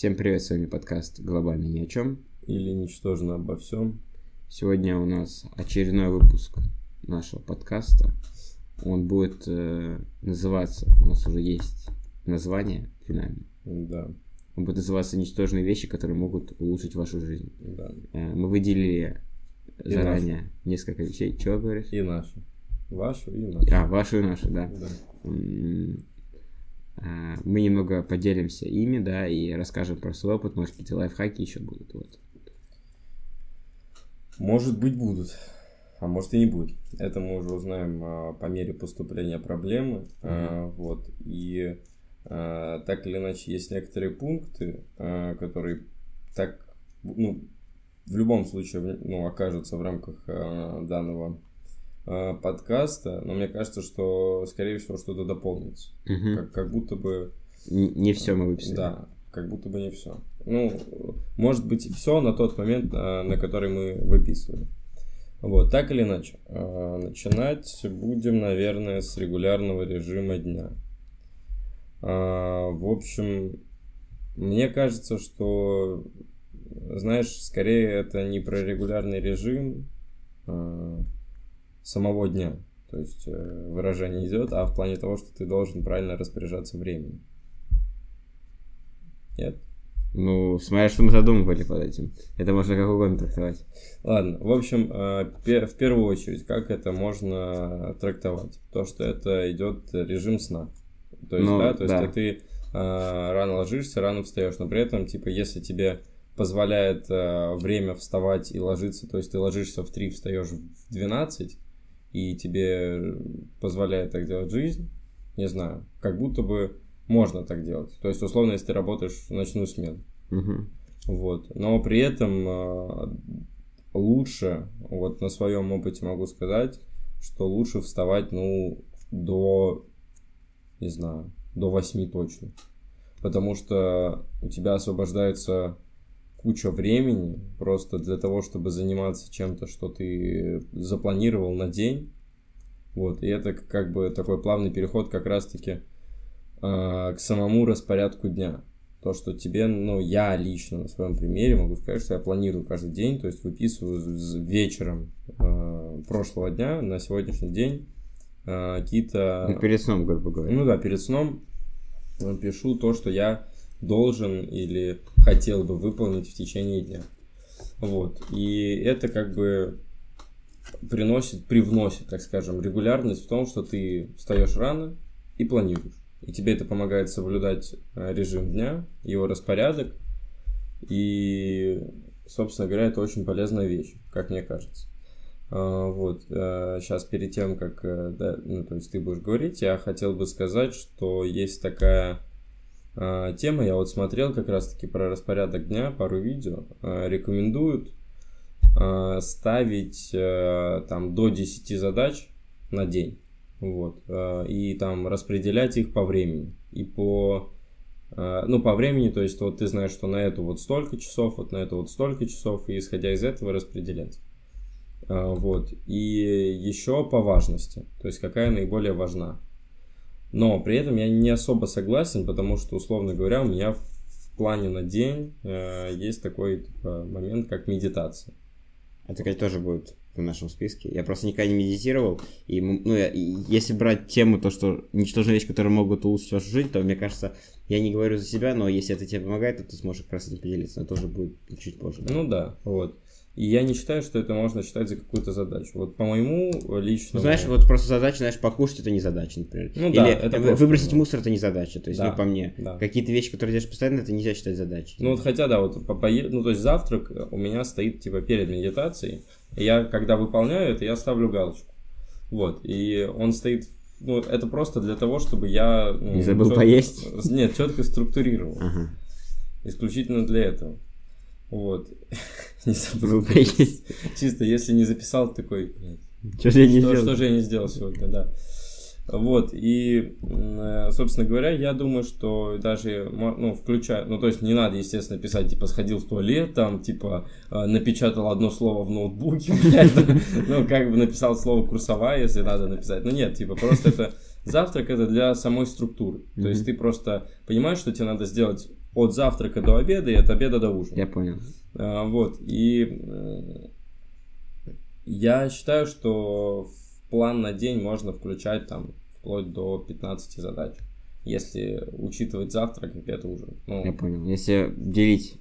Всем привет, с вами подкаст «Глобально ни о чем». Или «Ничтожно обо всем». Сегодня у нас очередной выпуск нашего подкаста. Он будет э, называться, у нас уже есть название финальное. Да. Он будет называться «Ничтожные вещи, которые могут улучшить вашу жизнь». Да. Э, мы выделили И заранее несколько вещей. Чего говоришь? И нашу. Вашу и нашу. А, вашу и нашу, да. Да. А, Мы немного поделимся ими, да, и расскажем про свой опыт, может, какие-то лайфхаки еще будут, вот. Может быть, будут. А может и не будет. Это мы уже узнаем а, по мере поступления проблемы. А, вот. И а, так или иначе есть некоторые пункты, а, которые так, ну, в любом случае, ну, окажутся в рамках а, данного а, подкаста, но мне кажется, что, скорее всего, что-то дополнится. Мгм. Как, как будто бы Н- Не все мы выписали. Да, как будто бы не все. Ну, может быть, все на тот момент, а, на который мы выписывали. Вот, так или иначе. а, Начинать будем, наверное, с регулярного режима дня. В общем, мне кажется, что, знаешь, скорее это не про регулярный режим а, самого дня. То есть э, выражение идет, а в плане того, что ты должен правильно распоряжаться временем. Нет? Ну, смотря что мы задумывали под этим. Это можно как угодно трактовать. Ладно, в общем, э, в первую очередь, как это можно трактовать? То, что это идет режим сна. То есть, Ну, да, то есть да. а ты э, рано ложишься, рано встаешь, но при этом, типа, если тебе позволяет время вставать и ложиться, то есть ты ложишься в 3, встаешь в 12, и тебе позволяет так делать жизнь, не знаю, как будто бы можно так делать. То есть, условно, если ты работаешь в ночную смену. Мгм. Вот. Но при этом э, лучше, вот на своем опыте могу сказать, что лучше вставать, ну, до, не знаю, до 8 точно. Потому что у тебя освобождается куча времени просто для того, чтобы заниматься чем-то, что ты запланировал на день. Вот, и это как бы такой плавный переход как раз-таки э, к самому распорядку дня. То, что тебе, ну, я лично на своем примере могу сказать, что я планирую каждый день, то есть выписываю вечером э, прошлого дня на сегодняшний день э, какие-то... Ну, перед сном, грубо говоря. Ну да, перед сном пишу то, что я должен или хотел бы выполнить в течение дня. Вот. И это как бы приносит, привносит, так скажем, регулярность в том, что ты встаешь рано и планируешь. И тебе это помогает соблюдать э, режим дня, его распорядок. И, собственно говоря, это очень полезная вещь, как мне кажется. А, Вот, сейчас перед тем, как, э, да, ну, то есть ты будешь говорить, я хотел бы сказать, что есть такая а, тема, я вот смотрел как раз-таки про распорядок дня, пару видео, а, рекомендуют а, ставить э, там до 10 задач на день, вот, а, и там распределять их по времени, и по, а, ну, по времени, то есть вот ты знаешь, что на эту вот столько часов, вот на это вот столько часов, и исходя из этого распределять. Вот. И еще по важности, то есть какая наиболее важна. Но при этом я не особо согласен, потому что, условно говоря, у меня в плане на день э, есть такой типа, момент, как медитация. Это, кстати, тоже будет в нашем списке. Я просто никогда не медитировал. И, ну, я- и если брать тему, то, что ничтожные вещи, которые могут улучшить вашу жизнь, то, мне кажется, я не говорю за себя, но если это тебе помогает, то ты сможешь как раз этим поделиться. Но это уже будет чуть позже. да. Ну да, вот. И я не считаю, что это можно считать за какую-то задачу. Вот по моему личному... Ну, знаешь, вот просто задача, знаешь, покушать это не задача, например. Ну да, Или это вы- просто, выбросить да. мусор это не задача. То есть, Да, ну, по мне. да. Какие-то вещи, которые делаешь постоянно, это нельзя считать задачей. Ну вот хотя да, вот по, пое- ну то есть завтрак у меня стоит типа перед медитацией, и я когда выполняю это, я ставлю галочку. Вот, и он стоит, ну это просто для того, чтобы я... ну, Не забыл чёт- поесть? Нет, четко структурировал. Ага. Исключительно для этого. Вот. Не Забыл. Чисто, если не записал, такой, Что же я не сделал? что же я не сделал сегодня, да. Вот, и, э, собственно говоря, я думаю, что даже, ну, включая, ну, то есть не надо, естественно, писать, типа, сходил в туалет, там, типа, э, напечатал одно слово в ноутбуке, блядь, ну, как бы написал слово курсовая, если надо написать. Ну, нет, типа, просто это, завтрак это для самой структуры. То есть ты просто понимаешь, что тебе надо сделать от завтрака до обеда и от обеда до ужина. Я понял. А, вот, и э, я считаю, что в план на день можно включать там вплоть до 15 задач, если учитывать завтрак, обед, ужин. Ну, Я понял. Если делить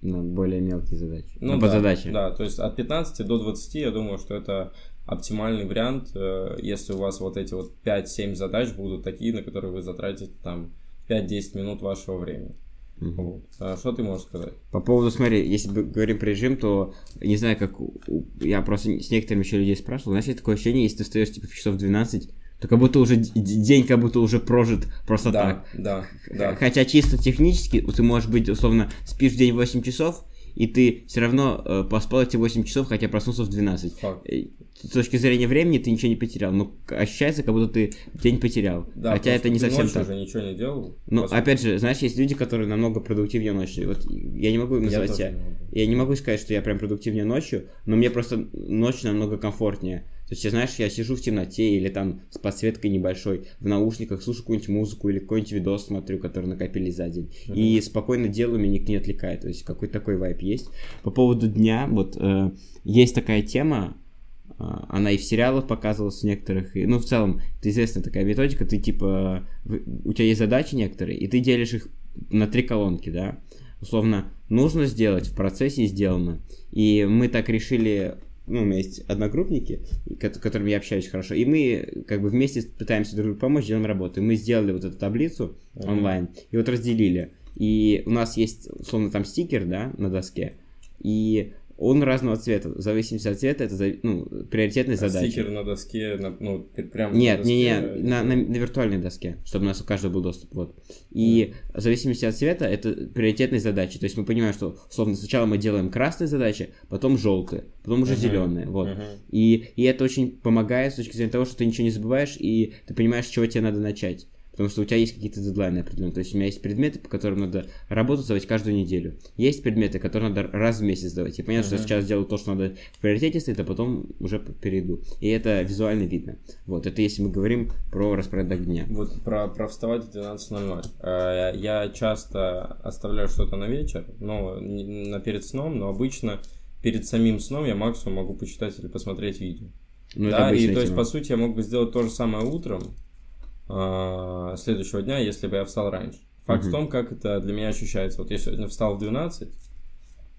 на более мелкие задачи. Ну, на да, подзадачи. Да, то есть от 15 до 20, я думаю, что это оптимальный вариант, э, если у вас вот эти вот 5-7 задач будут такие, на которые вы затратите там 5-10 минут вашего времени. Вот. А что ты можешь сказать? По поводу, смотри, если бы говорим про режим, то не знаю, как я просто с некоторыми еще людей спрашивал, знаешь, есть такое ощущение, если ты встаешь типа в часов 12, то как будто уже день как будто уже прожит просто да, так. да, да. Хотя чисто технически ты можешь быть, условно, спишь в день 8 часов, и ты все равно э, поспал эти 8 часов, хотя проснулся в 12. Факт. С точки зрения времени ты ничего не потерял, но ощущается, как будто ты день потерял. Да, хотя это не совсем так. уже ничего не делал. Ну, опять же, знаешь, есть люди, которые намного продуктивнее ночью. Вот я не могу Я называть тоже себя. не могу. Я не могу сказать, что я прям продуктивнее ночью, но мне просто ночь намного комфортнее. То есть, я, знаешь, я сижу в темноте или там с подсветкой небольшой, в наушниках, слушаю какую-нибудь музыку или какой-нибудь видос смотрю, который накопили за день. И спокойно делаю, меня никто не отвлекает. То есть, какой-то такой вайп есть. По поводу дня, вот, э, есть такая тема, она и в сериалах показывалась в некоторых, и, ну, в целом, это известная такая методика, ты, типа, у тебя есть задачи некоторые, и ты делишь их на три колонки, да, условно, нужно сделать, в процессе сделано. И мы так решили, ну, у меня есть одногруппники, с которыми я общаюсь хорошо, и мы как бы вместе пытаемся друг другу помочь, делаем работу. И мы сделали вот эту таблицу Мгм. онлайн, и вот разделили. И у нас есть, условно, там стикер, да, на доске, и он разного цвета, в зависимости от цвета, это, ну, приоритетная А задача. Стикер на доске, на- ну, прям Нет, на не, не, доске, на, на, на виртуальной доске, чтобы у нас у каждого был доступ. Вот. И в зависимости от цвета это приоритетные задачи. То есть мы понимаем, что условно сначала мы делаем красные задачи, потом желтые, потом уже Мгм. зеленые. Вот. Мгм. И, и это очень помогает с точки зрения того, что ты ничего не забываешь, и ты понимаешь, с чего тебе надо начать. Потому что у тебя есть какие-то дедлайны определенные. То есть у меня есть предметы, по которым надо работу сдавать каждую неделю. Есть предметы, которые надо раз в месяц сдавать. И понятно, что я Мгм. сейчас делаю то, что надо в приоритете стоит, а потом уже перейду. И это визуально видно. Вот, это если мы говорим про распорядок дня. Вот про, про вставать в 12.00. Э, Я часто оставляю что-то на вечер, но на перед сном, но обычно перед самим сном я максимум могу почитать или посмотреть видео. Ну, да, и обычная то есть, тема. по сути, я мог бы сделать то же самое утром а, следующего дня, если бы я встал раньше. Факт Мгм. в том, как это для меня ощущается. Вот я сегодня встал в 12,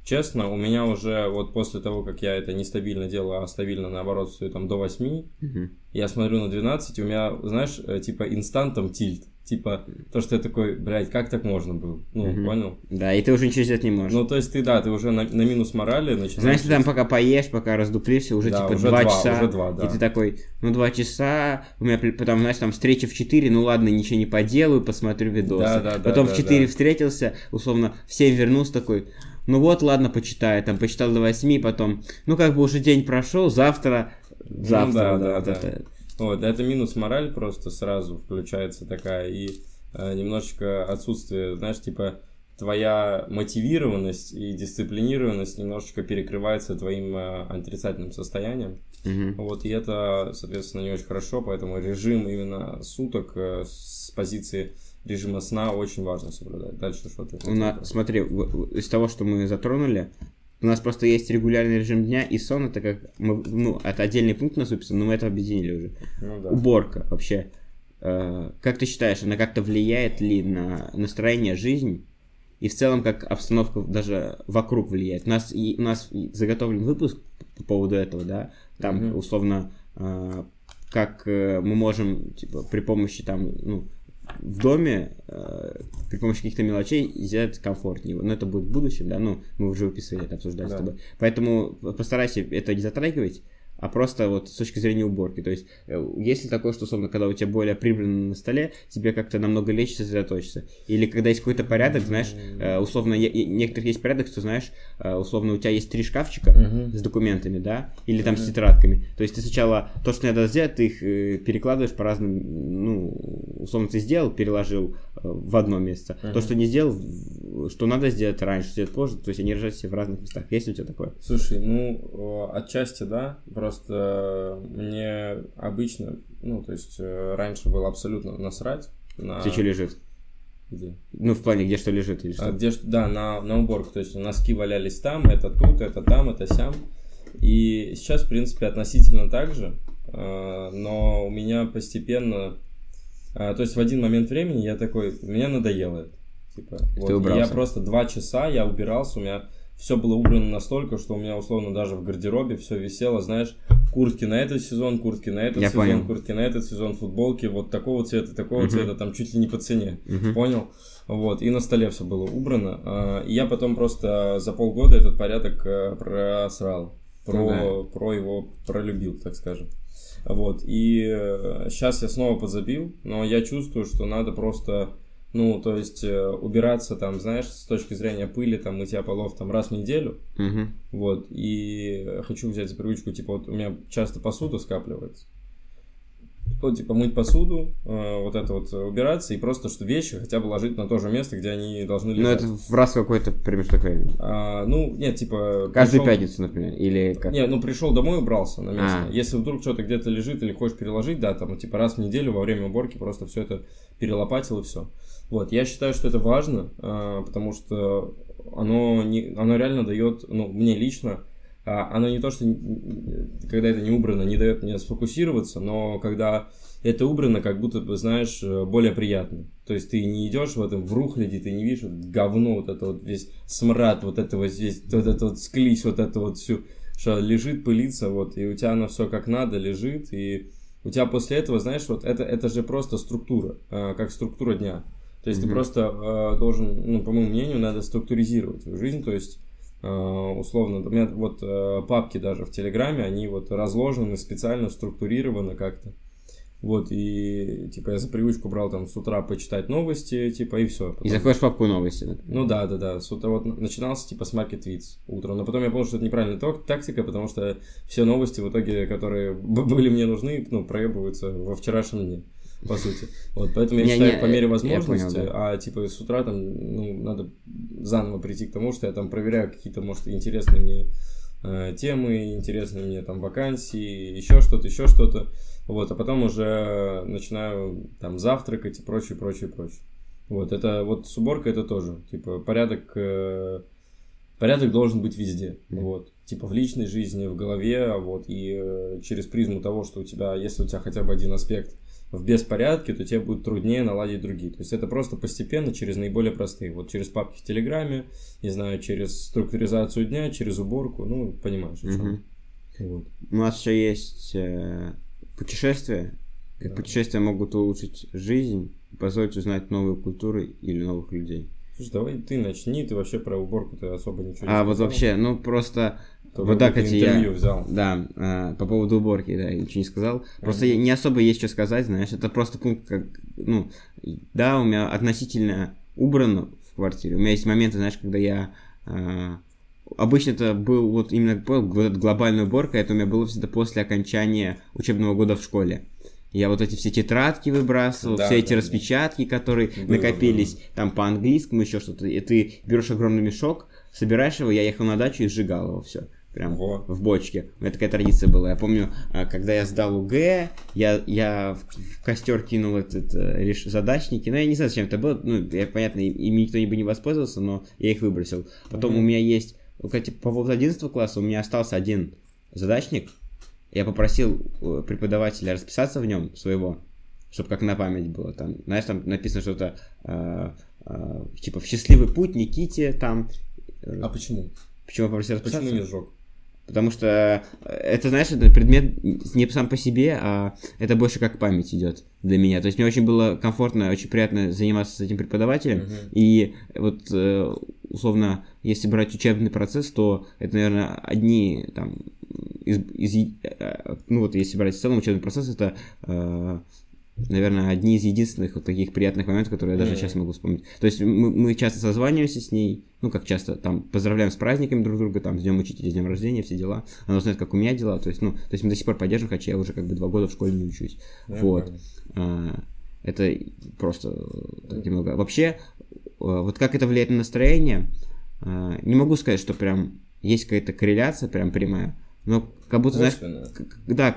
честно, у меня уже вот после того, как я это нестабильно делаю, а стабильно, наоборот, стою там до 8, Мгм. я смотрю на 12, и у меня, знаешь, э, типа инстантом тильт. Типа, то, что я такой, блядь, как так можно было? Ну, Мгм. понял? Да, и ты уже ничего сделать не можешь. Ну, то есть ты, да, ты уже на, на минус морали начинаешь... Знаешь, ты там пока поешь, пока раздуплишься, уже Да, типа уже два два, часа. уже два, да. И ты такой, ну два часа, у меня потом, знаешь, там встреча в 4, ну ладно, ничего не поделаю, посмотрю видосы. Да, да, да, потом да, в 4 да. встретился, условно, в 7 вернулся такой, ну вот, ладно, почитаю, там, почитал до 8, потом, ну как бы уже день прошел, завтра, завтра, Ну да, да, да, вот да. Вот, это минус мораль просто сразу включается такая, и э, немножечко отсутствие, знаешь, типа твоя мотивированность и дисциплинированность немножечко перекрывается твоим э, отрицательным состоянием. Мгм. Вот, и это, соответственно, не очень хорошо, поэтому режим именно суток э, с позиции режима сна очень важно соблюдать. Дальше что ты? У нас, смотри, из того, что мы затронули, у нас просто есть регулярный режим дня, и сон это как, мы, ну, это отдельный пункт у нас выписан, но мы это объединили уже. Ну да. Уборка вообще. Э, Как ты считаешь, она как-то влияет ли на настроение, жизнь? И в целом, как обстановка даже вокруг влияет. У нас, и, у нас заготовлен выпуск по поводу этого, да? Там, Мгм. условно, э, как э, мы можем, типа, при помощи там, ну, в доме, э, при помощи каких-то мелочей сделать комфортнее. Но это будет в будущем, да, ну, мы уже выписывали это, обсуждали Да. с тобой. Поэтому постарайся это не затрагивать, а просто вот с точки зрения уборки. То есть, э, есть ли такое, что, условно, когда у тебя более прибрано на столе, тебе как-то намного легче сосредоточиться? Или когда есть какой-то порядок, знаешь, э, условно, некоторых есть порядок, что, знаешь, э, условно, у тебя есть три шкафчика Мгм. с документами, да, или там с Мгм. тетрадками. То есть, ты сначала то, что надо сделать, ты их перекладываешь по разным, ну, условно, ты сделал, переложил в одно место. То, Мгм. что не сделал, что надо сделать раньше, сделать позже, то есть они лежат все в разных местах. Есть у тебя такое? Слушай, ну, отчасти да, просто мне обычно, ну, то есть э, раньше было абсолютно насрать на... Все что лежит? Где? Ну, в плане, где что лежит или что? А, где, да, на, на уборку. То есть носки валялись там, это тут, это там, это сям. И сейчас, в принципе, относительно так же. а, Но у меня постепенно... а, То есть в один момент времени я такой, мне надоело это. Типа, вот, я просто два часа я убирался, у меня все было убрано настолько, что у меня условно даже в гардеробе все висело, знаешь, куртки на этот сезон, куртки на этот Я сезон, понял. куртки на этот сезон, футболки вот такого цвета, такого Мгм. цвета, там чуть ли не по цене. Мгм. Понял? Вот, и на столе все было убрано. А, И я потом просто за полгода этот порядок э, просрал. Про, Ну про его пролюбил, так скажем. Вот, и сейчас я снова подзабил, но я чувствую, что надо просто, ну, то есть э, убираться там, знаешь, с точки зрения пыли, там, мытья полов там раз в неделю, Мгм. вот, и хочу взять за привычку, типа, вот у меня часто посуда скапливается. Вот, типа, мыть посуду, э, вот это вот э, убираться, и просто, что вещи хотя бы ложить на то же место, где они должны Ну, лежать. это в раз какой-то промежуток времени. А, ну, нет, типа... Каждую пришёл- пятницу, например, или как? Не, ну пришел домой, убрался на место. А. Если вдруг что-то где-то лежит или хочешь переложить, да, там, типа раз в неделю во время уборки просто все это перелопатил и все. Вот, я считаю, что это важно, а, потому что оно, не, оно реально дает, ну, мне лично, оно не то, что когда это не убрано, не дает мне сфокусироваться, но когда это убрано, как будто бы, знаешь, э, более приятно. То есть ты не идешь в этом в рухляде, ты не видишь вот говно, вот это вот весь смрад, вот это вот здесь, вот это вот склись, вот это вот всю, что лежит, пылится, вот, и у тебя оно все как надо лежит, и у тебя после этого, знаешь, вот это, это же просто структура, э, как структура дня. То есть ты Мгм. просто э, должен, ну, по моему мнению, надо структуризировать свою жизнь, то есть условно, у меня вот э, папки даже в Телеграме, они вот разложены специально, структурированы как-то. Вот, и, типа, я за привычку брал там с утра почитать новости, типа, и все. И заходишь папку новости, например. Ну да, да, да. С утра вот начинался типа с Market Tweets утром. Но потом я понял, что это неправильная тактика, потому что все новости в итоге, которые были мне нужны, ну, проебываются во вчерашнем дне. По сути. Вот, поэтому я Не, считаю, не, по мере возможности, понял, а типа с утра там, ну, надо заново прийти к тому, что я там проверяю какие-то, может, интересные мне э, темы, интересные мне там вакансии, еще что-то, еще что-то. Вот, а потом уже начинаю там завтракать и прочее, прочее, прочее. Вот, это вот с уборкой это тоже. Типа, порядок, э, порядок должен быть везде. Мгм. Вот. Типа в личной жизни, в голове, а вот, и э, через призму того, что у тебя, если у тебя хотя бы один аспект в беспорядке, то тебе будет труднее наладить другие. То есть это просто постепенно через наиболее простые. Вот через папки в Телеграме, не знаю, через структуризацию дня, через уборку, ну, понимаешь, о чем. Мгм. Вот. У нас еще есть э, путешествия. Как Да. путешествия могут улучшить жизнь, позволить узнать новые культуры или новых людей. Слушай, давай ты начни, ты вообще про уборку ты особо ничего не А вот сказал. вообще, ну просто То вот так, кстати, я- взял. Да, а, по поводу уборки, да, я ничего не сказал. Просто я- не особо есть что сказать, знаешь, это просто пункт, как, ну, да, у меня относительно убрано в квартире. У меня есть моменты, знаешь, когда я... а, обычно это был вот именно вот эта глобальная уборка, это у меня было всегда после окончания учебного года в школе. Я вот эти все тетрадки выбрасывал, Да, все эти да, распечатки, которые Было, накопились там по английскому, еще что-то. И ты берешь огромный мешок, собираешь его, я ехал на дачу и сжигал его все. Прям Во. в бочке. У меня такая традиция была. Я помню, а, когда я сдал УГ, я, я в, костер кинул этот э, реш- задачники. Ну, я не знаю, зачем это было. Ну, я, понятно, им ими никто бы не воспользовался, но я их выбросил. Потом Мгм. у меня есть, кстати, по поводу 11 класса у меня остался один задачник. Я попросил э, преподавателя расписаться в нем своего, чтобы как на память было. Там, знаешь, там написано что-то э, э, типа в счастливый путь Никите там. А почему? Почему я попросил расписаться? Почему не сжег? Потому что э, это, знаешь, это предмет не сам по себе, а это больше как память идет для меня. То есть мне очень было комфортно, очень приятно заниматься с этим преподавателем. Мгм. И вот, э, условно, если брать учебный процесс, то это, наверное, одни там из, из э, ну вот если брать в целом учебный процесс, это э, наверное, одни из единственных вот таких приятных моментов, которые я даже Мгм. сейчас могу вспомнить. То есть мы, мы часто созваниваемся с ней, ну, как часто, там, поздравляем с праздниками друг друга, там, с днем учителя, с днем рождения, все дела. Она знает, как у меня дела, то есть, ну, то есть мы до сих пор поддерживаем, хотя я уже как бы два года в школе не учусь. Я вот. А, это просто так немного. Вообще, а, вот как это влияет на настроение, а, не могу сказать, что прям есть какая-то корреляция прям прямая, но как будто, знаешь, Косвенно. да,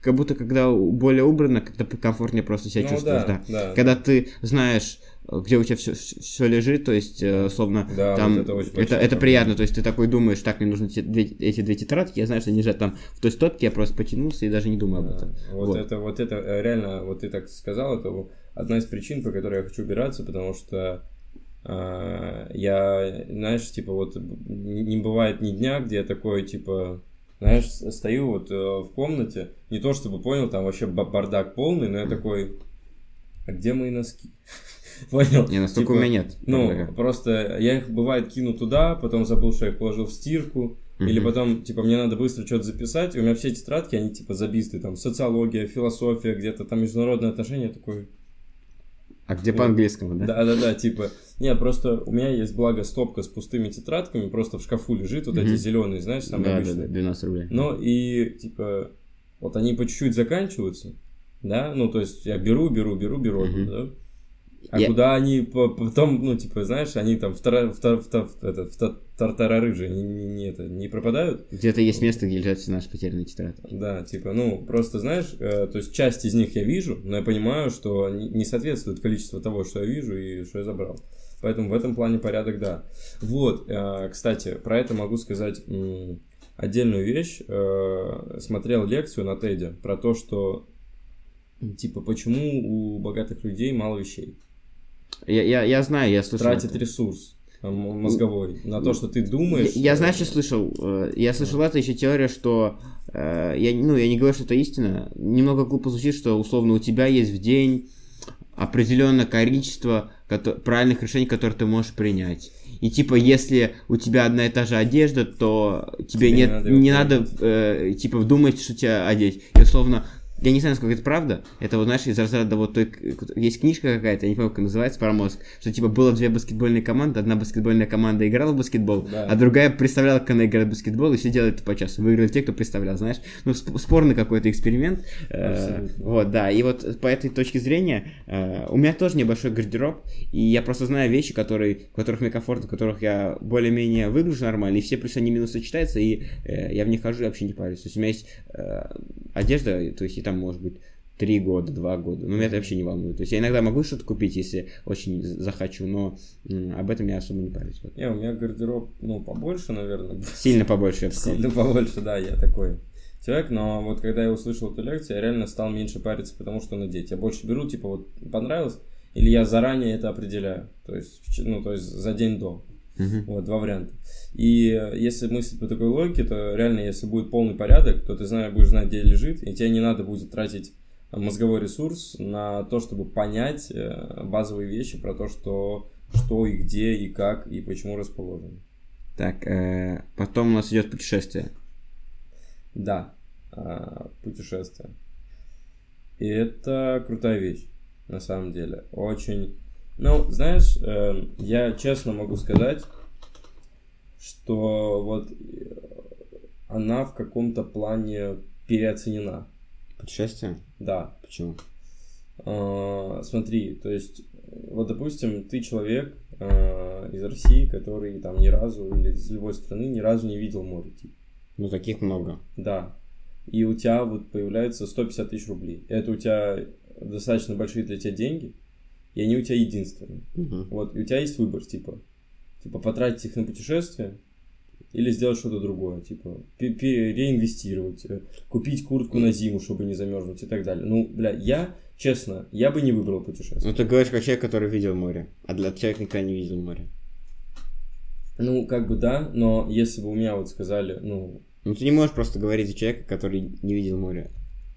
как будто когда более убрано, как-то комфортнее просто себя Ну чувствуешь, да, да. да. Когда ты знаешь, где у тебя все, все лежит, то есть, э, словно, Да, там, вот это очень это, это приятно, то есть, ты такой думаешь, так, мне нужны те- две- эти две тетрадки, я знаю, что они лежат там в той стопке, я просто потянулся и даже не думаю об Да, этом. Вот, Вот. это, вот это э, реально, вот ты так сказал, это одна из причин, по которой я хочу убираться, потому что а, я, знаешь, типа вот не бывает ни дня, где я такой, типа, знаешь, стою вот э, в комнате, не то чтобы понял, там вообще ба- бардак полный, но я такой, а где мои носки? Понял? Не, настолько Типа, у меня нет. Ну, бардака. просто я их бывает кину туда, потом забыл, что я их положил в стирку, или Мгм. потом, типа, мне надо быстро что-то записать, и у меня все тетрадки, они, типа, забиты, там, социология, философия, где-то там международные отношения, такой, А где по-английскому, да? да-да-да, типа, не, просто у меня есть, благо, стопка с пустыми тетрадками, просто в шкафу лежит, вот эти зеленые, знаешь, самые Да, да, обычные. да, 12 рублей. Но и, типа, вот они по чуть-чуть заканчиваются, да, ну, то есть я беру, беру, беру, беру, да, а Я- куда они по- потом, ну, типа, знаешь, они там в, тара- в, тар- в, тар- в это, в тар- тартарары же не, не, не это, не пропадают, Где-то есть место, где лежат все наши потерянные тетрадки. да, типа, ну, просто, знаешь, э, то есть часть из них я вижу, но я понимаю, что не, не соответствует количество того, что я вижу и что я забрал. Поэтому в этом плане порядок, да. Вот, э, кстати, про это могу сказать м, отдельную вещь. Э, смотрел лекцию на Теде про то, что, типа, почему у богатых людей мало вещей. Я, я, я знаю, я слышал. Тратит это. ресурс мозговой на то, что ты думаешь. Я, я знаешь, что слышал? Э, Я слышал это еще теория, что э, я, ну, я не говорю, что это истина. Немного глупо звучит, что условно у тебя есть в день определенное количество правильных решений, которые ты можешь принять. И типа, если у тебя одна и та же одежда, то тебе, Тебе не нет, надо не надо, э, типа, думать, что тебя одеть. И условно, я не знаю, насколько это правда. Это вот, знаешь, из разряда вот той... Есть книжка какая-то, я не помню, как называется, про мозг. Что, типа, было две баскетбольные команды. Одна баскетбольная команда играла в баскетбол, Да. а другая представляла, как она играет в баскетбол, и все делают это по часу. Выиграли те, кто представлял, знаешь. Ну, сп- спорный какой-то эксперимент. Э. Вот, да. И вот по этой точке зрения э, у меня тоже небольшой гардероб, и я просто знаю вещи, которые, в которых мне комфортно, в которых я более-менее выгляжу нормально, и все плюсы и минусы сочетаются, и э, я в них хожу и вообще не парюсь. То есть у меня есть э, одежда, то есть и там может быть три года, два года. Но меня это вообще не волнует. То есть я иногда могу что-то купить, если очень захочу, но м, об этом я особо не парюсь. Вот. Не, у меня гардероб, ну, побольше, наверное, Сильно побольше, я бы сказал. Сильно побольше, да, я такой человек, но вот когда я услышал эту лекцию, я реально стал меньше париться, потому что надеть. Я больше беру, типа, вот понравилось, или я заранее это определяю, то есть, ну, то есть за день до. Мгм. Вот, два варианта. И э, если мыслить по такой логике, то реально, если будет полный порядок, то ты знаешь, будешь знать, где лежит, и тебе не надо будет тратить э, мозговой ресурс на то, чтобы понять э, базовые вещи про то, что, что и где, и как, и почему расположено. Так, э, потом у нас идет путешествие. Да, путешествие. И это крутая вещь, на самом деле. Очень. Ну, знаешь, э, я честно могу сказать, что вот э, она в каком-то плане переоценена. Путешествие? Да. Почему? А, смотри, то есть, вот, допустим, ты человек а, из России, который там ни разу, или из любой страны ни разу не видел море, типа. Ну, таких много. Да. И у тебя вот появляется 150 тысяч рублей. Это у тебя достаточно большие для тебя деньги, и они у тебя единственные. Мгм. Вот, и у тебя есть выбор, типа, типа потратить их на путешествие или сделать что-то другое, типа реинвестировать, э, купить куртку на зиму, чтобы не замерзнуть и так далее. Ну, бля, я, честно, я бы не выбрал путешествие. Ну, ты говоришь как человек, который видел море. А для человека никогда не видел море. Ну, как бы да, но если бы у меня вот сказали, ну, Ну, ты не можешь просто говорить за человека, который не видел море.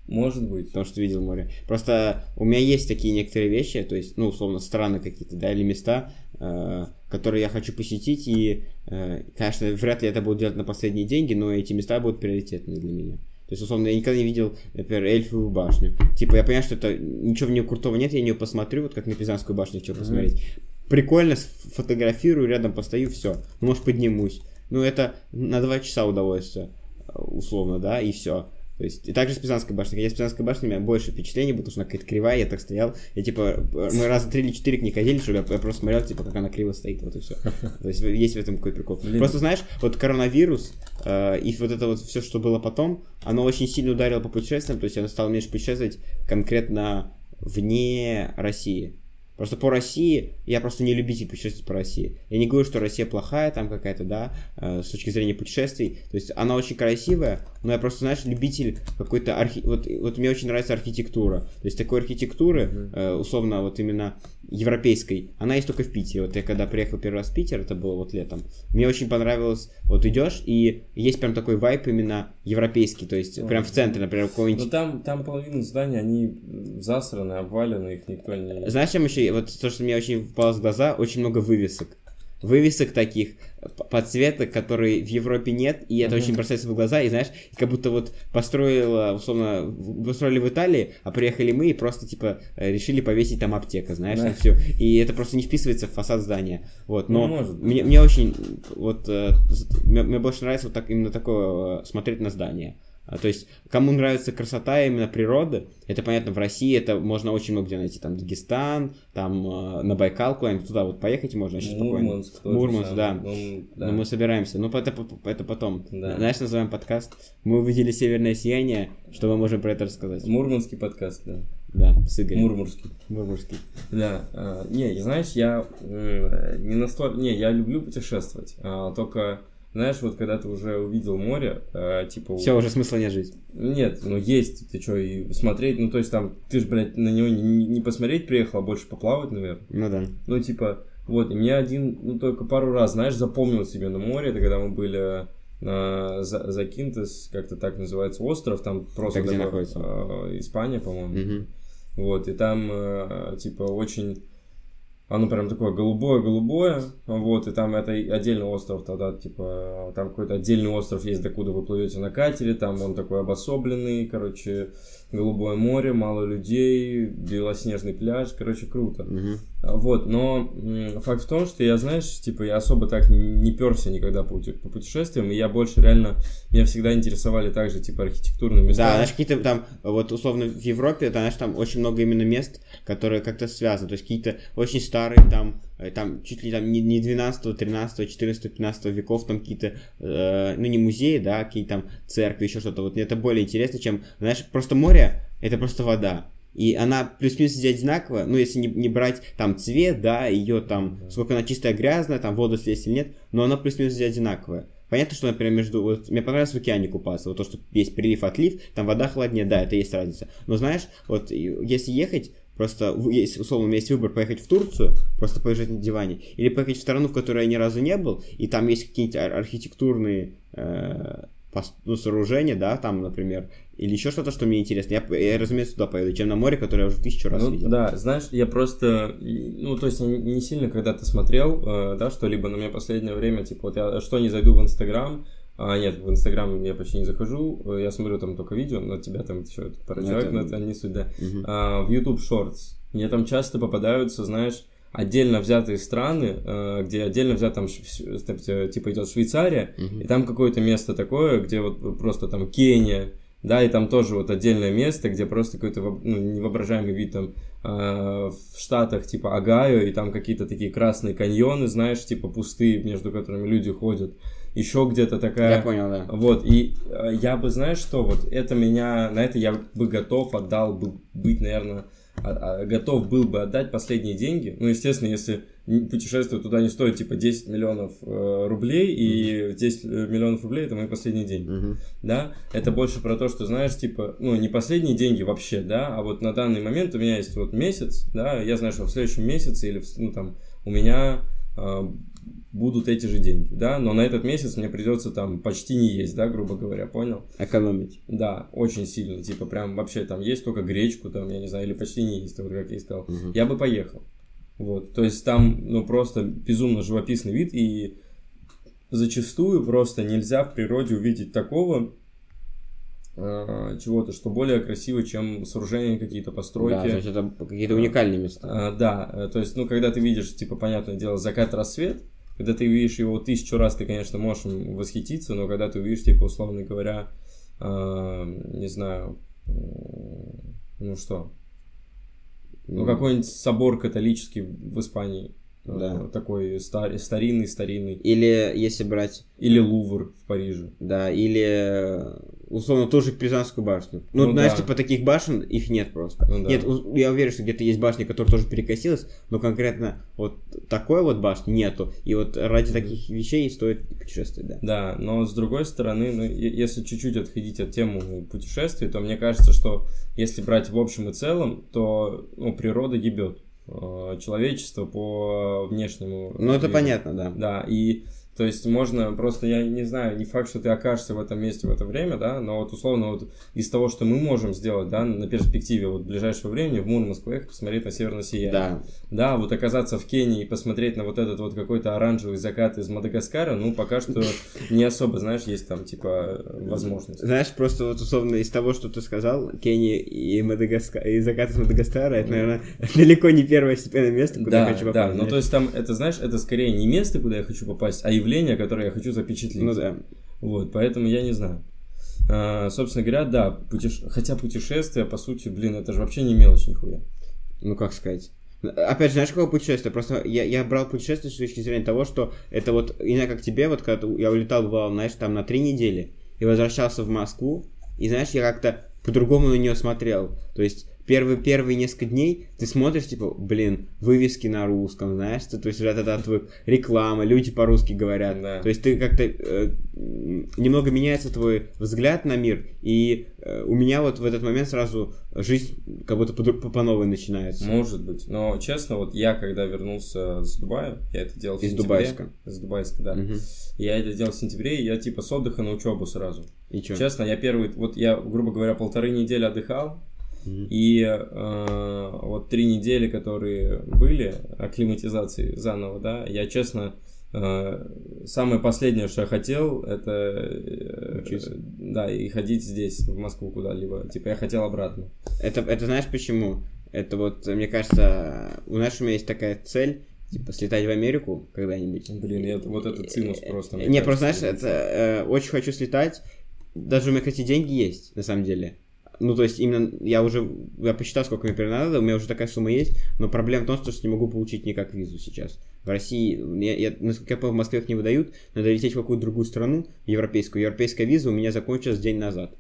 Может быть. Потому что видел море. Просто у меня есть такие некоторые вещи, то есть, ну, условно, страны какие-то, да, или места, э, которые я хочу посетить, и, э, конечно, вряд ли это буду делать на последние деньги, но эти места будут приоритетные для меня. То есть, условно, я никогда не видел, например, эльфовую башню. Типа, я понимаю, что это ничего в ней крутого нет, я нее посмотрю, вот как на Пизанскую башню хочу Мгм. посмотреть. Прикольно, сфотографирую, рядом постою, все. Может, поднимусь. Ну, это на два часа удовольствие, э, условно, да, и все. То есть, и также с Пизанской башней. Когда я с Пизанской башней, у меня больше впечатлений, потому что она какая-то кривая, я так стоял. Я, типа, мы раза три или четыре к ней ходили, что ли, я просто смотрел, типа, как она криво стоит, вот и все. То есть, есть в этом какой-то прикол. Просто, знаешь, вот коронавирус э, и вот это вот все, что было потом, оно очень сильно ударило по путешествиям, то есть, оно стало меньше путешествовать конкретно вне России. Просто по России, я просто не любитель путешествовать по России. Я не говорю, что Россия плохая там какая-то, да, э, с точки зрения путешествий. То есть она очень красивая, но я просто, знаешь, любитель какой-то архи... Вот, вот мне очень нравится архитектура. То есть такой архитектуры, э, условно, вот именно европейской, она есть только в Питере. Вот я когда приехал первый раз в Питер, это было вот летом, мне очень понравилось, вот идешь, и есть прям такой вайп именно европейский, то есть прям в центре, например, какой-нибудь... Ну там, там половина зданий, они засраны, обвалены, их никто не... Знаешь, чем еще, вот то, что мне очень впало в глаза, очень много вывесок вывесок таких, подсветок, которые в Европе нет, и это mm-hmm. очень бросается в глаза, и знаешь, как будто вот построила, условно, построили в Италии, а приехали мы и просто, типа, решили повесить там аптека, знаешь, да. и все. И это просто не вписывается в фасад здания. Вот, но ну, мне, мне очень, вот, э, мне, мне больше нравится вот так, именно такое, э, смотреть на здание. А, то есть, кому нравится красота именно природы, это понятно, в России это можно очень много где найти. Там Дагестан, там э, на Байкал куда-нибудь туда вот поехать можно еще Мурманск, спокойно. Мурманск, да. Ну, да. Но мы собираемся. Ну, это, это потом. Да. Знаешь, называем подкаст. Мы увидели северное сияние, что мы можем про это рассказать. Мурманский подкаст, да. Да, с Игорем. Мурмурский. Мурмурский. Да. А, не, знаешь, я э, не настолько... Не, я люблю путешествовать, а, только знаешь, вот когда ты уже увидел море, э, типа... Все, уже смысла нет жить. Нет, ну есть, ты что, и смотреть, ну то есть там, ты же, блядь, на него не, не посмотреть приехал, а больше поплавать, наверное. Ну да. Ну типа, вот, и мне один, ну только пару раз, знаешь, запомнил себе на море, это когда мы были на Закинтес, как-то так называется остров, там просто... Так, где находится? Э, Испания, по-моему. Угу. Вот, и там, э, типа, очень оно прям такое голубое-голубое, вот, и там это отдельный остров тогда, типа, там какой-то отдельный остров есть, докуда вы плывете на катере, там он такой обособленный, короче, голубое море, мало людей, белоснежный пляж, короче, круто. Угу. Вот, но факт в том, что я, знаешь, типа, я особо так не перся никогда по, по путешествиям, и я больше реально, меня всегда интересовали также, типа, архитектурные места. Да, знаешь, какие-то там, вот, условно, в Европе, знаешь, там очень много именно мест, которые как-то связаны, то есть какие-то очень старые там Э, там чуть ли там не, не 12, 13, 14, 15 веков, там какие-то, э, ну не музеи, да, какие-то там церкви, еще что-то. Вот мне это более интересно, чем, знаешь, просто море, это просто вода. И она плюс-минус одинаково, ну, если не, не брать там цвет, да, ее там, сколько она чистая, грязная, там воду слезть или нет, но она плюс-минус одинаковая. Понятно, что, например, между... Вот, мне понравилось в океане купаться. Вот то, что есть прилив-отлив, там вода холоднее, да, это есть разница. Но знаешь, вот если ехать, Просто есть, условно, у меня есть выбор поехать в Турцию, просто полежать на диване, или поехать в страну, в которой я ни разу не был, и там есть какие-нибудь архитектурные э, ну, сооружения, да, там, например, или еще что-то, что мне интересно. Я, я, разумеется, туда поеду, чем на море, которое я уже тысячу раз ну, видел. Да, знаешь, я просто, ну, то есть я не сильно когда-то смотрел, э, да, что-либо, но мне последнее время, типа, вот я что не зайду в Инстаграм, а, нет, в Инстаграм я почти не захожу. Я смотрю там только видео, но тебя там еще пара человек, но это не суть, да. Угу. А, в YouTube Shorts. Мне там часто попадаются, знаешь, отдельно взятые страны, э, где отдельно взят там типа идет Швейцария, угу. и там какое-то место такое, где вот просто там Кения, да, и там тоже вот отдельное место, где просто какой-то ну, невоображаемый вид там э, в Штатах типа Агаю, и там какие-то такие красные каньоны, знаешь, типа пустые, между которыми люди ходят еще где-то такая... Я понял, да. Вот, и э, я бы, знаешь что, вот это меня, на это я бы готов отдал бы быть, наверное, готов был бы отдать последние деньги. Ну, естественно, если путешествие туда не стоит типа 10 миллионов э, рублей, и 10 э, миллионов рублей это мои последние деньги. Uh-huh. Да, это больше про то, что знаешь, типа, ну, не последние деньги вообще, да, а вот на данный момент у меня есть вот месяц, да, я знаю, что в следующем месяце или, ну, там, у меня э, будут эти же деньги, да, но на этот месяц мне придется там почти не есть, да, грубо говоря, понял? Экономить. Да, очень сильно, типа прям вообще там есть только гречку, там, я не знаю, или почти не есть, вот как я и сказал. Угу. Я бы поехал. Вот, то есть там, ну, просто безумно живописный вид, и зачастую просто нельзя в природе увидеть такого, э, чего-то, что более красиво, чем сооружения какие-то, постройки. Да, то есть это какие-то уникальные места. А, да, э, то есть, ну, когда ты видишь, типа, понятное дело, закат-рассвет, когда ты увидишь его тысячу раз, ты, конечно, можешь восхититься, но когда ты увидишь, типа, условно говоря, э, не знаю, ну что, ну, какой-нибудь собор католический в Испании, да. такой стар, старинный, старинный. Или если брать... Или Лувр в Париже. Да, или условно, ту же Пизанскую башню. Ну, Ну знаешь, да. типа таких башен, их нет просто. Ну да. Нет, я уверен, что где-то есть башни, которые тоже перекосилась, но конкретно вот такой вот башни нету. И вот ради таких вещей стоит путешествовать, да. Да, но с другой стороны, ну, если чуть-чуть отходить от темы путешествий, то мне кажется, что если брать в общем и целом, то ну, природа ебет э, человечество по внешнему. Ну, это понятно, да. Да, и то есть можно просто, я не знаю, не факт, что ты окажешься в этом месте в это время, да, но вот условно вот из того, что мы можем сделать, да, на перспективе вот ближайшего времени в Мурманск поехать, посмотреть на северное сияние. Да. Да, вот оказаться в Кении и посмотреть на вот этот вот какой-то оранжевый закат из Мадагаскара, ну, пока что не особо, знаешь, есть там, типа, возможность. Знаешь, просто вот условно из того, что ты сказал, Кения и Мадагаскар, и закат из Мадагаскара, это, наверное, далеко не первое-степенное место, куда Да, я хочу да, попасть. ну, то есть там, это, знаешь, это скорее не место, куда я хочу попасть, а явление, которое я хочу запечатлеть. Ну да. Вот, поэтому я не знаю. А, собственно говоря, да, путеш... хотя путешествия, по сути, блин, это же вообще не мелочь нихуя. Ну, как сказать. Опять же, знаешь, какое путешествие? Просто я, я брал путешествие с точки зрения того, что это вот, знаю, как тебе, вот когда я улетал, бывал, знаешь, там на три недели, и возвращался в Москву, и, знаешь, я как-то по-другому на нее смотрел. То есть, первые, первые несколько дней ты смотришь, типа, блин, вывески на русском, знаешь, ты, то есть, уже этого отвык, реклама, люди по-русски говорят. Да. То есть, ты как-то, э, немного меняется твой взгляд на мир, и э, у меня вот в этот момент сразу жизнь как будто по, по, по новой начинается. Может быть. Но, честно, вот я, когда вернулся с Дубая, я это делал в Из сентябре. Дубайска. Из Дубайска, да. Мгм. Я это делал в сентябре, и я, типа, с отдыха на учебу сразу. И чё? Честно, я первый, вот я, грубо говоря, полторы недели отдыхал, И э, вот три недели, которые были акклиматизации заново, да, я честно э, самое последнее, что я хотел, это э, Учиться. да и ходить здесь в Москву куда-либо. Типа я хотел обратно. Это, это знаешь почему? Это вот, мне кажется, у нас у меня есть такая цель, типа, слетать в Америку когда-нибудь. Блин, я- вот это цинус просто. Не, кажется, просто, знаешь, это э, очень хочу слетать. Даже у меня, кстати, деньги есть, на самом деле. Ну, то есть, именно я уже, я посчитал, сколько мне теперь надо, у меня уже такая сумма есть, но проблема в том, что не могу получить никак визу сейчас. В России, я, я, насколько я понял, в Москве их не выдают, надо лететь в какую-то другую страну, европейскую. Европейская виза у меня закончилась день назад.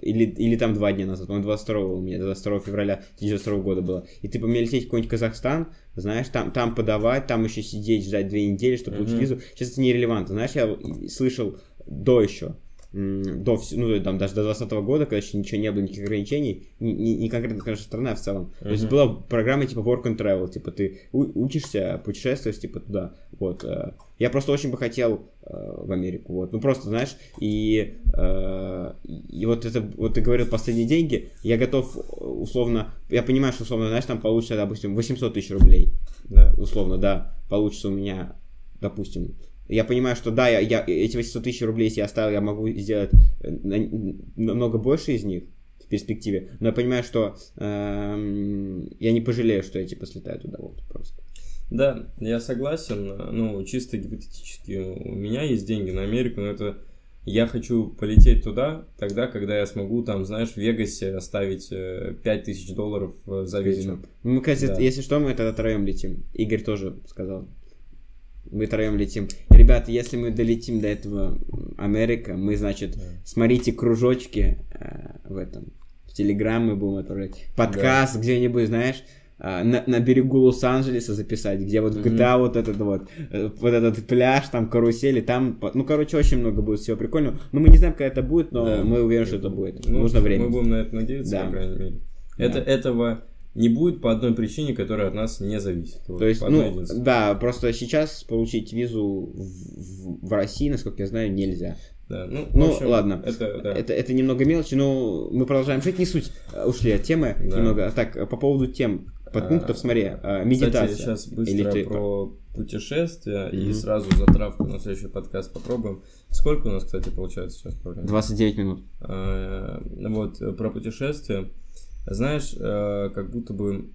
Или, или там два дня назад, по-моему, 22 у меня, 22 февраля 2022 года было. И ты по мне лететь в какой-нибудь Казахстан, знаешь, там, там подавать, там еще сидеть, ждать две недели, чтобы получить Мгм. визу. Сейчас это нерелевантно. Знаешь, я слышал до еще, до, ну, там, даже до 2020 года, когда еще ничего не было, никаких ограничений, не, не- конкретно, конечно, страна, в целом. То есть была программа типа Work and Travel, типа ты учишься, путешествуешь, типа туда. Вот. э. Я просто очень бы хотел э, в Америку, вот. Ну просто, знаешь, и, э, и вот это, вот ты говорил последние деньги, я готов условно, я понимаю, что условно, знаешь, там получится, допустим, 800 тысяч рублей Да. условно, да, получится у меня, допустим. Я понимаю, что да, я, я эти 800 тысяч рублей, если я оставил, я могу сделать э, на- намного больше из них в перспективе, но я понимаю, что эм, я не пожалею, что я типа слетаю туда вот просто. Да, я согласен. Ну, чисто гипотетически у меня есть деньги на Америку, но это я хочу полететь туда тогда, когда я смогу там, знаешь, в Вегасе оставить э, 5000 долларов э, за вечер. Мы, кстати, Да. если что, мы тогда троем летим. Игорь тоже сказал. Мы троем летим. Ребята, если мы долетим до этого Америка, мы, значит, Да. смотрите кружочки э, в этом. В Телеграм мы будем отправлять. Подкаст где-нибудь, знаешь, а, на, на берегу Лос-Анджелеса записать, где вот в Мгм. GTA вот этот вот, э, вот этот пляж, там карусели, там, ну, короче, очень много будет всего прикольного. Ну, мы не знаем, когда это будет, но Да. мы уверены, что это будет. Ну, Нужно время. Мы будем на это надеяться, Да. по крайней мере. Да. Это, этого не будет по одной причине, которая от нас не зависит. Вот То есть, по одной ну, да, просто сейчас получить визу в, в- в России, насколько я знаю, нельзя. Да, ну, Ну, общем, ладно. Это, да. Это, это немного мелочи, но мы продолжаем жить. Не суть. э, Ушли от темы Да. немного. Так, э, по поводу тем, подпунктов, А, смотри, э, медитация. Кстати, сейчас быстро Или ты- про путешествия и Мгм. сразу затравку на следующий подкаст попробуем. Сколько у нас, кстати, получается сейчас по времени? 29 минут. Э, Вот, э, про путешествия. Знаешь, э, как будто бы,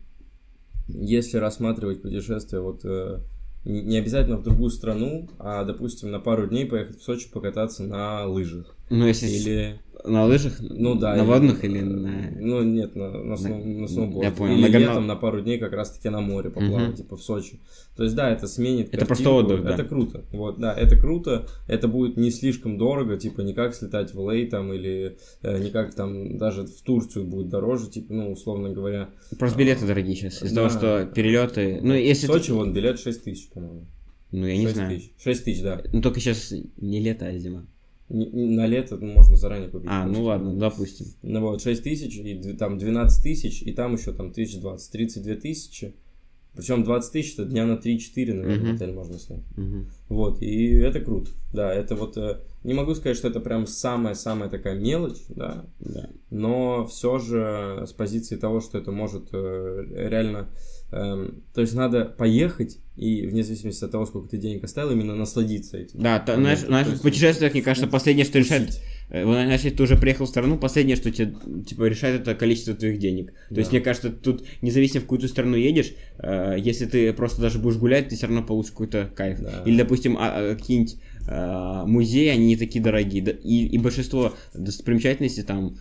если рассматривать путешествие, вот э, не не обязательно в другую страну, а, допустим, на пару дней поехать в Сочи покататься на лыжах. Ну, если... Или... На лыжах? Ну да. На водных или на... Ну нет, на, на, сноу- на сноуборде. я понял, Или на горно- летом на пару дней как раз таки на море поплавать, Мгм. типа в Сочи. То есть да, это сменит Это просто отдых, да. Это круто. Вот, да, это круто. Это будет не слишком дорого, типа не как слетать в Лей там или э, не как там даже в Турцию будет дороже, типа, ну, условно говоря. Просто билеты дорогие сейчас. Из-за Да. того, что перелеты... Ну, если... в ты- Сочи вон билет 6 тысяч, по-моему. Ну, я не 6 знаю. тысяч. 6 тысяч, да. Ну, только сейчас не лето, а зима. На лето можно заранее купить. А, ну ладно, допустим. Ну вот, 6 тысяч, и там 12 тысяч, и там еще там 1020, 32 тысячи. Причем 20 тысяч это дня на 3-4, наверное, Мгм. отель можно снять. Мгм. Вот, и это круто. Да, это вот, э, не могу сказать, что это прям самая-самая такая мелочь, да, Да. но все же с позиции того, что это может э, реально... эм, то есть надо поехать и вне зависимости от того, сколько ты денег оставил, именно насладиться этим. Да, знаешь, то знаешь, есть в путешествиях, мне кажется, последнее, что решает... Э, Знаешь, если ты уже приехал в страну, последнее, что тебе, типа, решает, это количество твоих денег. То есть, Да. мне кажется, тут, независимо в какую ты страну едешь, э, если ты просто даже будешь гулять, ты все равно получишь какой-то кайф. Да. Или, допустим, а- а, какие-нибудь а, музеи, они не такие дорогие. Да, И, и большинство достопримечательностей там,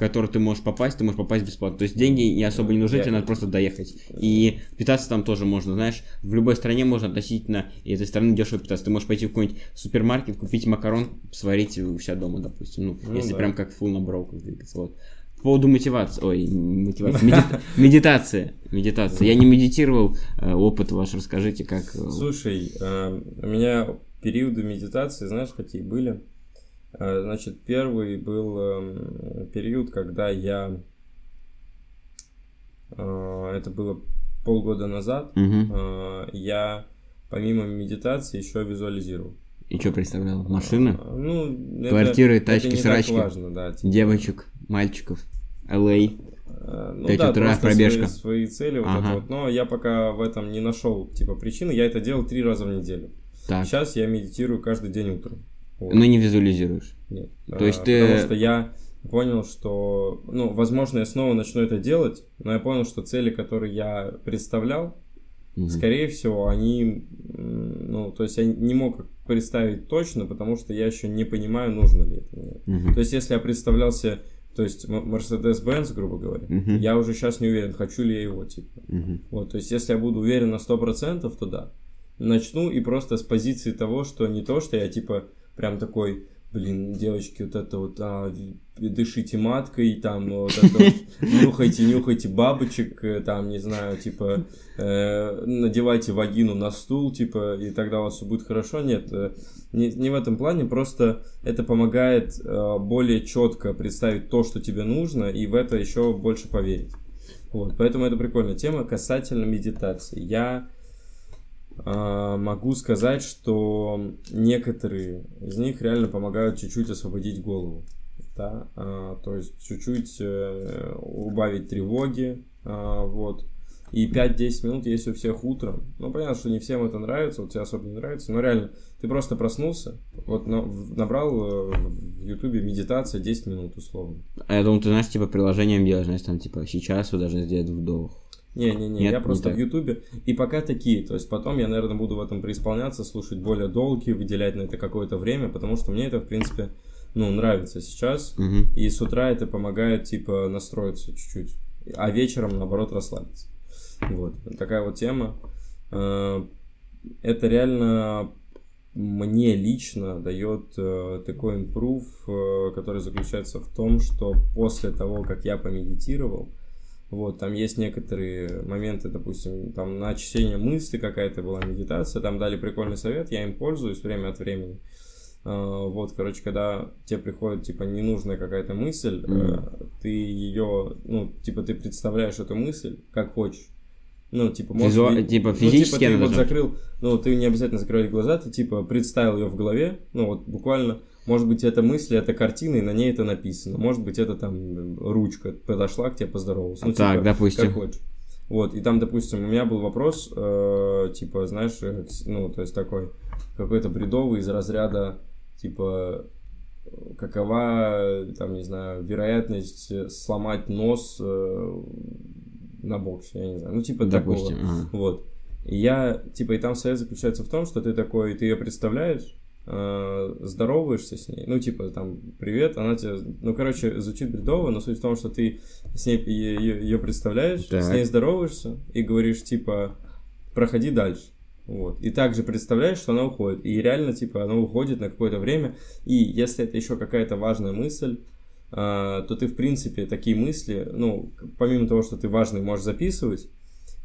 к которые ты можешь попасть, ты можешь попасть бесплатно. То есть деньги не особо не нужны, тебе надо просто доехать. И питаться там тоже можно, знаешь, в любой стране можно относительно этой страны дешево питаться. Ты можешь пойти в какой-нибудь супермаркет, купить макарон, сварить у себя дома, допустим. Ну, Ну если да. прям как full на броках двигаться. Вот. По поводу мотивации, ой, мотивации, медита- медитация, медитация. Я не медитировал, э, опыт ваш расскажите, как... э, Слушай, э, у меня периоды медитации, знаешь, какие были? Э, Значит, первый был эм, период, когда я... э, Это было полгода назад. Э, Я помимо медитации еще визуализировал. И что представлял? Машины? Ну, это- Квартиры, это тачки, не так срачки. важно, да. типа, Девочек, мальчиков, LA. э, Ну Пять да, утра, пробежка. Свои, свои цели, вот Ага. это вот. Но я пока в этом не нашел, типа, причины. Я это делал три раза в неделю. Так. Сейчас я медитирую каждый день утром. Вот. Ну не визуализируешь. Нет. То есть А, ты- Потому что я понял, что... Ну, возможно, я снова начну это делать, но я понял, что цели, которые я представлял, Мгм. скорее всего, они... Ну, то есть я не мог представить точно, потому что я еще не понимаю, нужно ли это мне. Мгм. То есть если я представлял себе, то есть Mercedes-Benz, грубо говоря, Мгм. я уже сейчас не уверен, хочу ли я его, типа. Мгм. Вот, то есть, если я буду уверен на 100%, то да. Начну и просто с позиции того, что не то, что я типа прям такой, блин, девочки, вот это вот, а, дышите маткой, там, вот это вот, нюхайте, нюхайте бабочек, э, там, не знаю, типа, э, надевайте вагину на стул, типа, и тогда у вас все будет хорошо. Нет, э, не, не в этом плане, просто это помогает э, более четко представить то, что тебе нужно, и в это еще больше поверить. Вот, поэтому это прикольная тема. Касательно медитации, я могу сказать, что некоторые из них реально помогают чуть-чуть освободить голову. Да? А, то есть чуть-чуть э, убавить тревоги. а, вот. И 5-10 минут есть у всех утром. Ну, понятно, что не всем это нравится, вот тебе особо не нравится, но реально, ты просто проснулся, вот набрал э, в Ютубе медитация 10 минут условно. А я думал, ты знаешь, типа приложением делаешь, знаешь, там типа сейчас вы должны сделать вдох. Не-не-не, я не просто так. в Ютубе. И пока такие. То есть потом я, наверное, буду в этом преисполняться, слушать более долгие, выделять на это какое-то время, потому что мне это, в принципе, ну, нравится сейчас. Мгм. И с утра это помогает, типа, настроиться чуть-чуть. А вечером, наоборот, расслабиться. Вот. Такая вот тема. Э, Это реально мне лично дает э, такой импрув, э, который заключается в том, что после того, как я помедитировал, вот, там есть некоторые моменты, допустим, там на очищение мысли какая-то была медитация, там дали прикольный совет, я им пользуюсь время от времени. А, Вот, короче, когда тебе приходит, типа, ненужная какая-то мысль, э, ты ее, ну, типа, ты представляешь эту мысль как хочешь. Ну, типа, может Визуа- быть- типа, ну, физически ты вот закрыл, ну, ты не обязательно закрывать глаза, ты, типа, представил ее в голове, ну, вот, буквально, может быть, эта мысль, это картина, и на ней это написано. Может быть, это там ручка подошла к тебе, поздоровалась. Ну, Так, типа, допустим. как хочешь. Вот, и там, допустим, у меня был вопрос, э, типа, знаешь, э, ну, то есть такой, какой-то бредовый из разряда, типа, какова, там, не знаю, вероятность э, сломать нос э, на боксе, я не знаю, ну, типа Допустим. такого. ага. Вот. И я, типа, и там совет заключается в том, что ты такой, ты ее представляешь, э, здороваешься с ней, ну, типа, там, привет, она тебе, ну, короче, звучит бредово, но суть в том, что ты с ней ее, представляешь, Так. с ней здороваешься и говоришь, типа, проходи дальше. Вот. И также представляешь, что она уходит. И реально, типа, она уходит на какое-то время. И если это еще какая-то важная мысль, а, то ты, в принципе, такие мысли, ну, помимо того, что ты важный можешь записывать,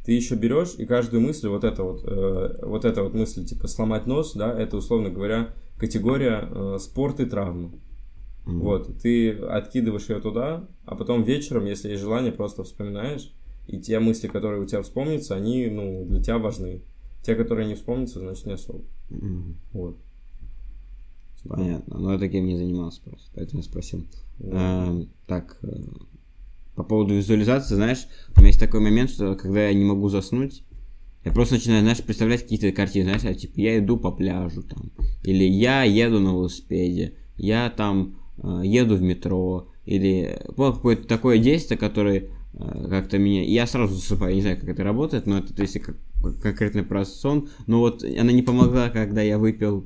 ты еще берешь и каждую мысль, вот это вот, э, вот эта вот мысль, типа, сломать нос, да, это, условно говоря, категория э, спорт и травмы. Мгм. Вот, ты откидываешь ее туда, а потом вечером, если есть желание, просто вспоминаешь, и те мысли, которые у тебя вспомнятся, они, ну, для тебя важны. Те, которые не вспомнятся, значит, не особо. Мгм. Вот. Понятно. Но я таким не занимался просто, поэтому я спросил. Вот. Эм, Так, э, по поводу визуализации, знаешь, у меня есть такой момент, что когда я не могу заснуть, я просто начинаю, знаешь, представлять какие-то картины, знаешь, а, типа, я иду по пляжу там, или я еду на велосипеде, я там э, еду в метро, или ну, какое-то такое действие, которое э, как-то меня... Я сразу засыпаю, не знаю, как это работает, но это то есть как, конкретно про сон. Но вот она не помогла, когда я выпил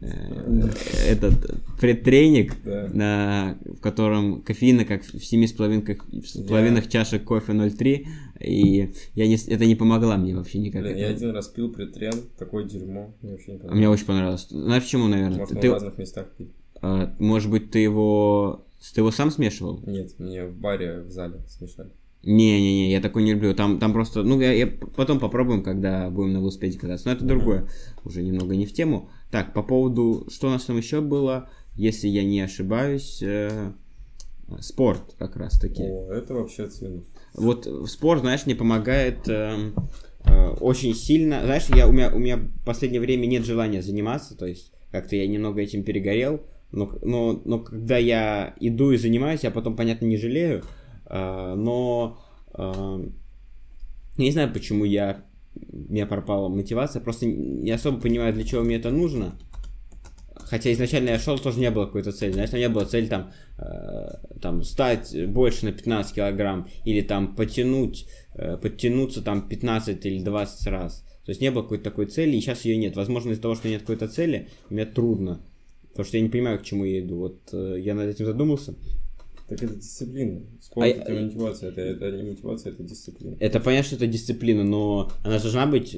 этот предтренинг, Да. на, в котором кофеина как в семи с половинках, с Я- половинах чашек кофе 0,3, и я не, это не помогла мне вообще никак. Блин, я один раз пил претрен, такое дерьмо, мне вообще не А понравилось. мне очень понравилось. Знаешь почему, наверное? Может, Ты- в разных местах пили. а, может быть, ты его... Ты его сам смешивал? Нет, мне в баре в зале смешали. Не-не-не, я такой не люблю. Там, там просто, ну, я, я потом попробуем, когда будем на велосипеде кататься. Но это Мгм. другое, уже немного не в тему. Так, по поводу, что у нас там еще было, если я не ошибаюсь, э, спорт как раз таки. О, это вообще цинус. Вот спорт, знаешь, мне помогает эм, э, очень сильно. Знаешь, я, у, меня, у меня в последнее время нет желания заниматься, то есть как-то я немного этим перегорел. Но, но, но когда я иду и занимаюсь, я потом, понятно, не жалею. Э, но я не знаю, почему я у меня пропала мотивация. Просто не особо понимаю, для чего мне это нужно. Хотя изначально я шел, тоже не было какой-то цели. Знаешь, там не было цели там, э, там стать больше на 15 килограмм или там потянуть, э, подтянуться там 15 или 20 раз. То есть не было какой-то такой цели, и сейчас ее нет. Возможно, из-за того, что нет какой-то цели, мне трудно. Потому что я не понимаю, к чему я иду. Вот э, я над этим задумался. Так это дисциплина. Спорт А- это не мотивация, это, это не мотивация, это дисциплина. Это понятно, что это дисциплина, но она должна быть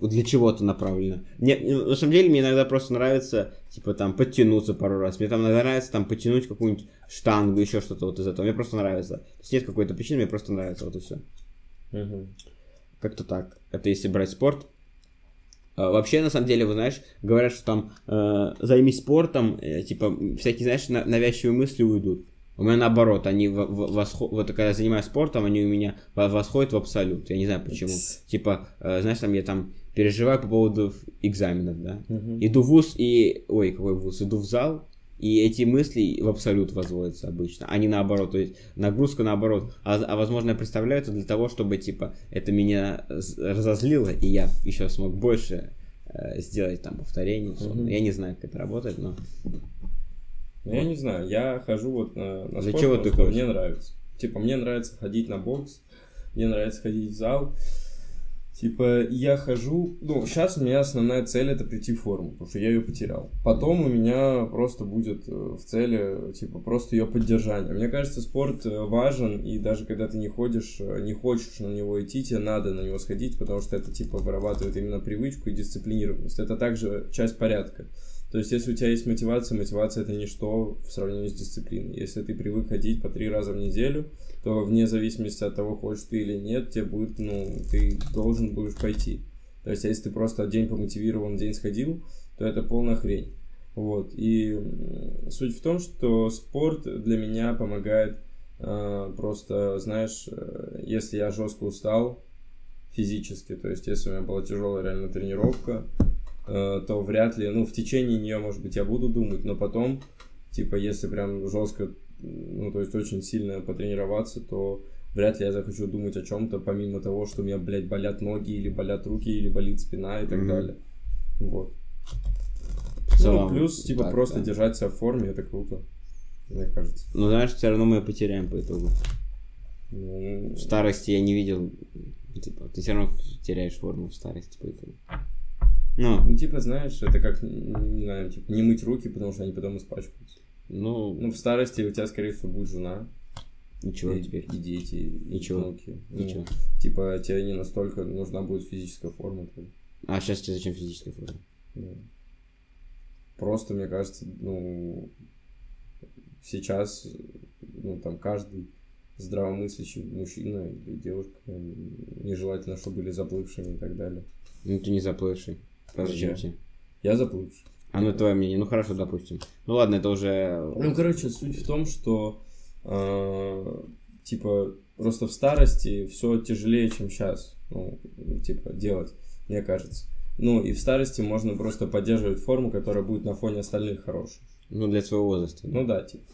для чего-то направлена. Мне, ну, на самом деле, мне иногда просто нравится, типа, там, подтянуться пару раз. Мне там иногда нравится, там, потянуть какую-нибудь штангу, еще что-то вот из этого. Мне просто нравится. То есть нет какой-то причины, мне просто нравится, вот и все. Мгм. Как-то так. Это если брать спорт. А, вообще, на самом деле, вы знаешь, говорят, что там э, займись спортом, э, типа, всякие, знаешь, на- навязчивые мысли уйдут. У меня наоборот, они в- в- восхо- вот когда я занимаюсь спортом, они у меня во- восходят в абсолют. Я не знаю почему. Типа, э, знаешь, там я там переживаю по поводу экзаменов, да. Мгм. Иду в ВУЗ и... Ой, какой ВУЗ? Иду в зал, и эти мысли в абсолют возводятся обычно, а не наоборот. То есть нагрузка наоборот. А, а возможно, я представляю это для того, чтобы, типа, это меня разозлило, и я еще смог больше э, сделать там повторений. условно. Мгм. Я не знаю, как это работает, но... Ну, Я не знаю, я хожу вот на, на Для спорт, чего ты ходишь? мне нравится. Типа, мне нравится ходить на бокс, мне нравится ходить в зал. Типа, я хожу... Ну, сейчас у меня основная цель это прийти в форму, потому что я ее потерял. Потом у меня просто будет э, в цели, типа, просто ее поддержание. Мне кажется, спорт э, важен, и даже когда ты не ходишь, э, не хочешь на него идти, тебе надо на него сходить, потому что это, типа, вырабатывает именно привычку и дисциплинированность. Это также часть порядка. То есть, если у тебя есть мотивация, мотивация это ничто в сравнении с дисциплиной. Если ты привык ходить по три раза в неделю, то вне зависимости от того, хочешь ты или нет, тебе будет, ну, ты должен будешь пойти. То есть, если ты просто день помотивирован, день сходил, то это полная хрень. Вот. И суть в том, что спорт для меня помогает э, просто, знаешь, э, если я жестко устал физически, то есть, если у меня была тяжелая реально тренировка, то вряд ли, ну, в течение нее, может быть, я буду думать, но потом, типа, если прям жестко, ну, то есть очень сильно потренироваться, то вряд ли я захочу думать о чем-то, помимо того, что у меня, блядь, болят ноги, или болят руки, или болит спина и так Мгм. далее. Вот. В целом, ну, плюс, типа, так, просто да. держать себя в форме, это круто, мне кажется. Но знаешь, все равно мы потеряем по итогу. Ну, В старости я не видел... Типа, ты все равно теряешь форму в старости по итогу. Ну, Ну, типа, знаешь, это как, не знаю, типа, не мыть руки, потому что они потом испачкаются. ну, Ну, в старости у тебя, скорее всего, будет жена. ничего и, теперь. И дети, и Ничего. внуки. Ну, Ничего. Типа, тебе не настолько нужна будет физическая форма. твоя. А сейчас тебе зачем физическая форма? Ну, Просто, мне кажется, ну, сейчас, ну, там, каждый здравомыслящий мужчина или девушка нежелательно, чтобы были заплывшими и так далее. Ну, ты не заплывший. Зачем Я. тебе? Я заплывший. А ну, твое мнение. Ну, хорошо, допустим. Ну, ладно, это уже... Ну, короче, суть в том, что э, типа просто в старости все тяжелее, чем сейчас. Ну, типа, делать, мне кажется. Ну, и в старости можно просто поддерживать форму, которая будет на фоне остальных хорошей. Ну, для своего возраста. Ну да, типа.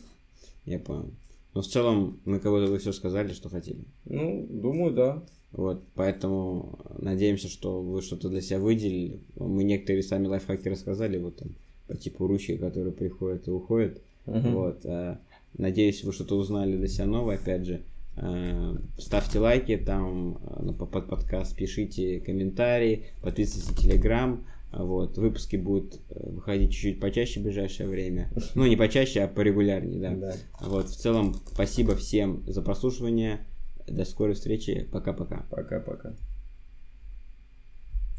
Я понял. Но в целом, на кого-то вы все сказали, что хотели. Ну, думаю, да. Вот, поэтому надеемся, что вы что-то для себя выделили. Мы некоторые сами лайфхаки рассказали, вот там, по типу ручки, которые приходят и уходят. Мгм. Вот, э, надеюсь, вы что-то узнали для себя новое, опять же. Э, Ставьте лайки там э, на- под подкаст, пишите комментарии, подписывайтесь на Телеграм. Вот, выпуски будут выходить чуть-чуть почаще в ближайшее время. Ну, не почаще, а порегулярнее, да. Да. Вот, в целом, спасибо всем за прослушивание. До скорой встречи. Пока-пока. Пока-пока.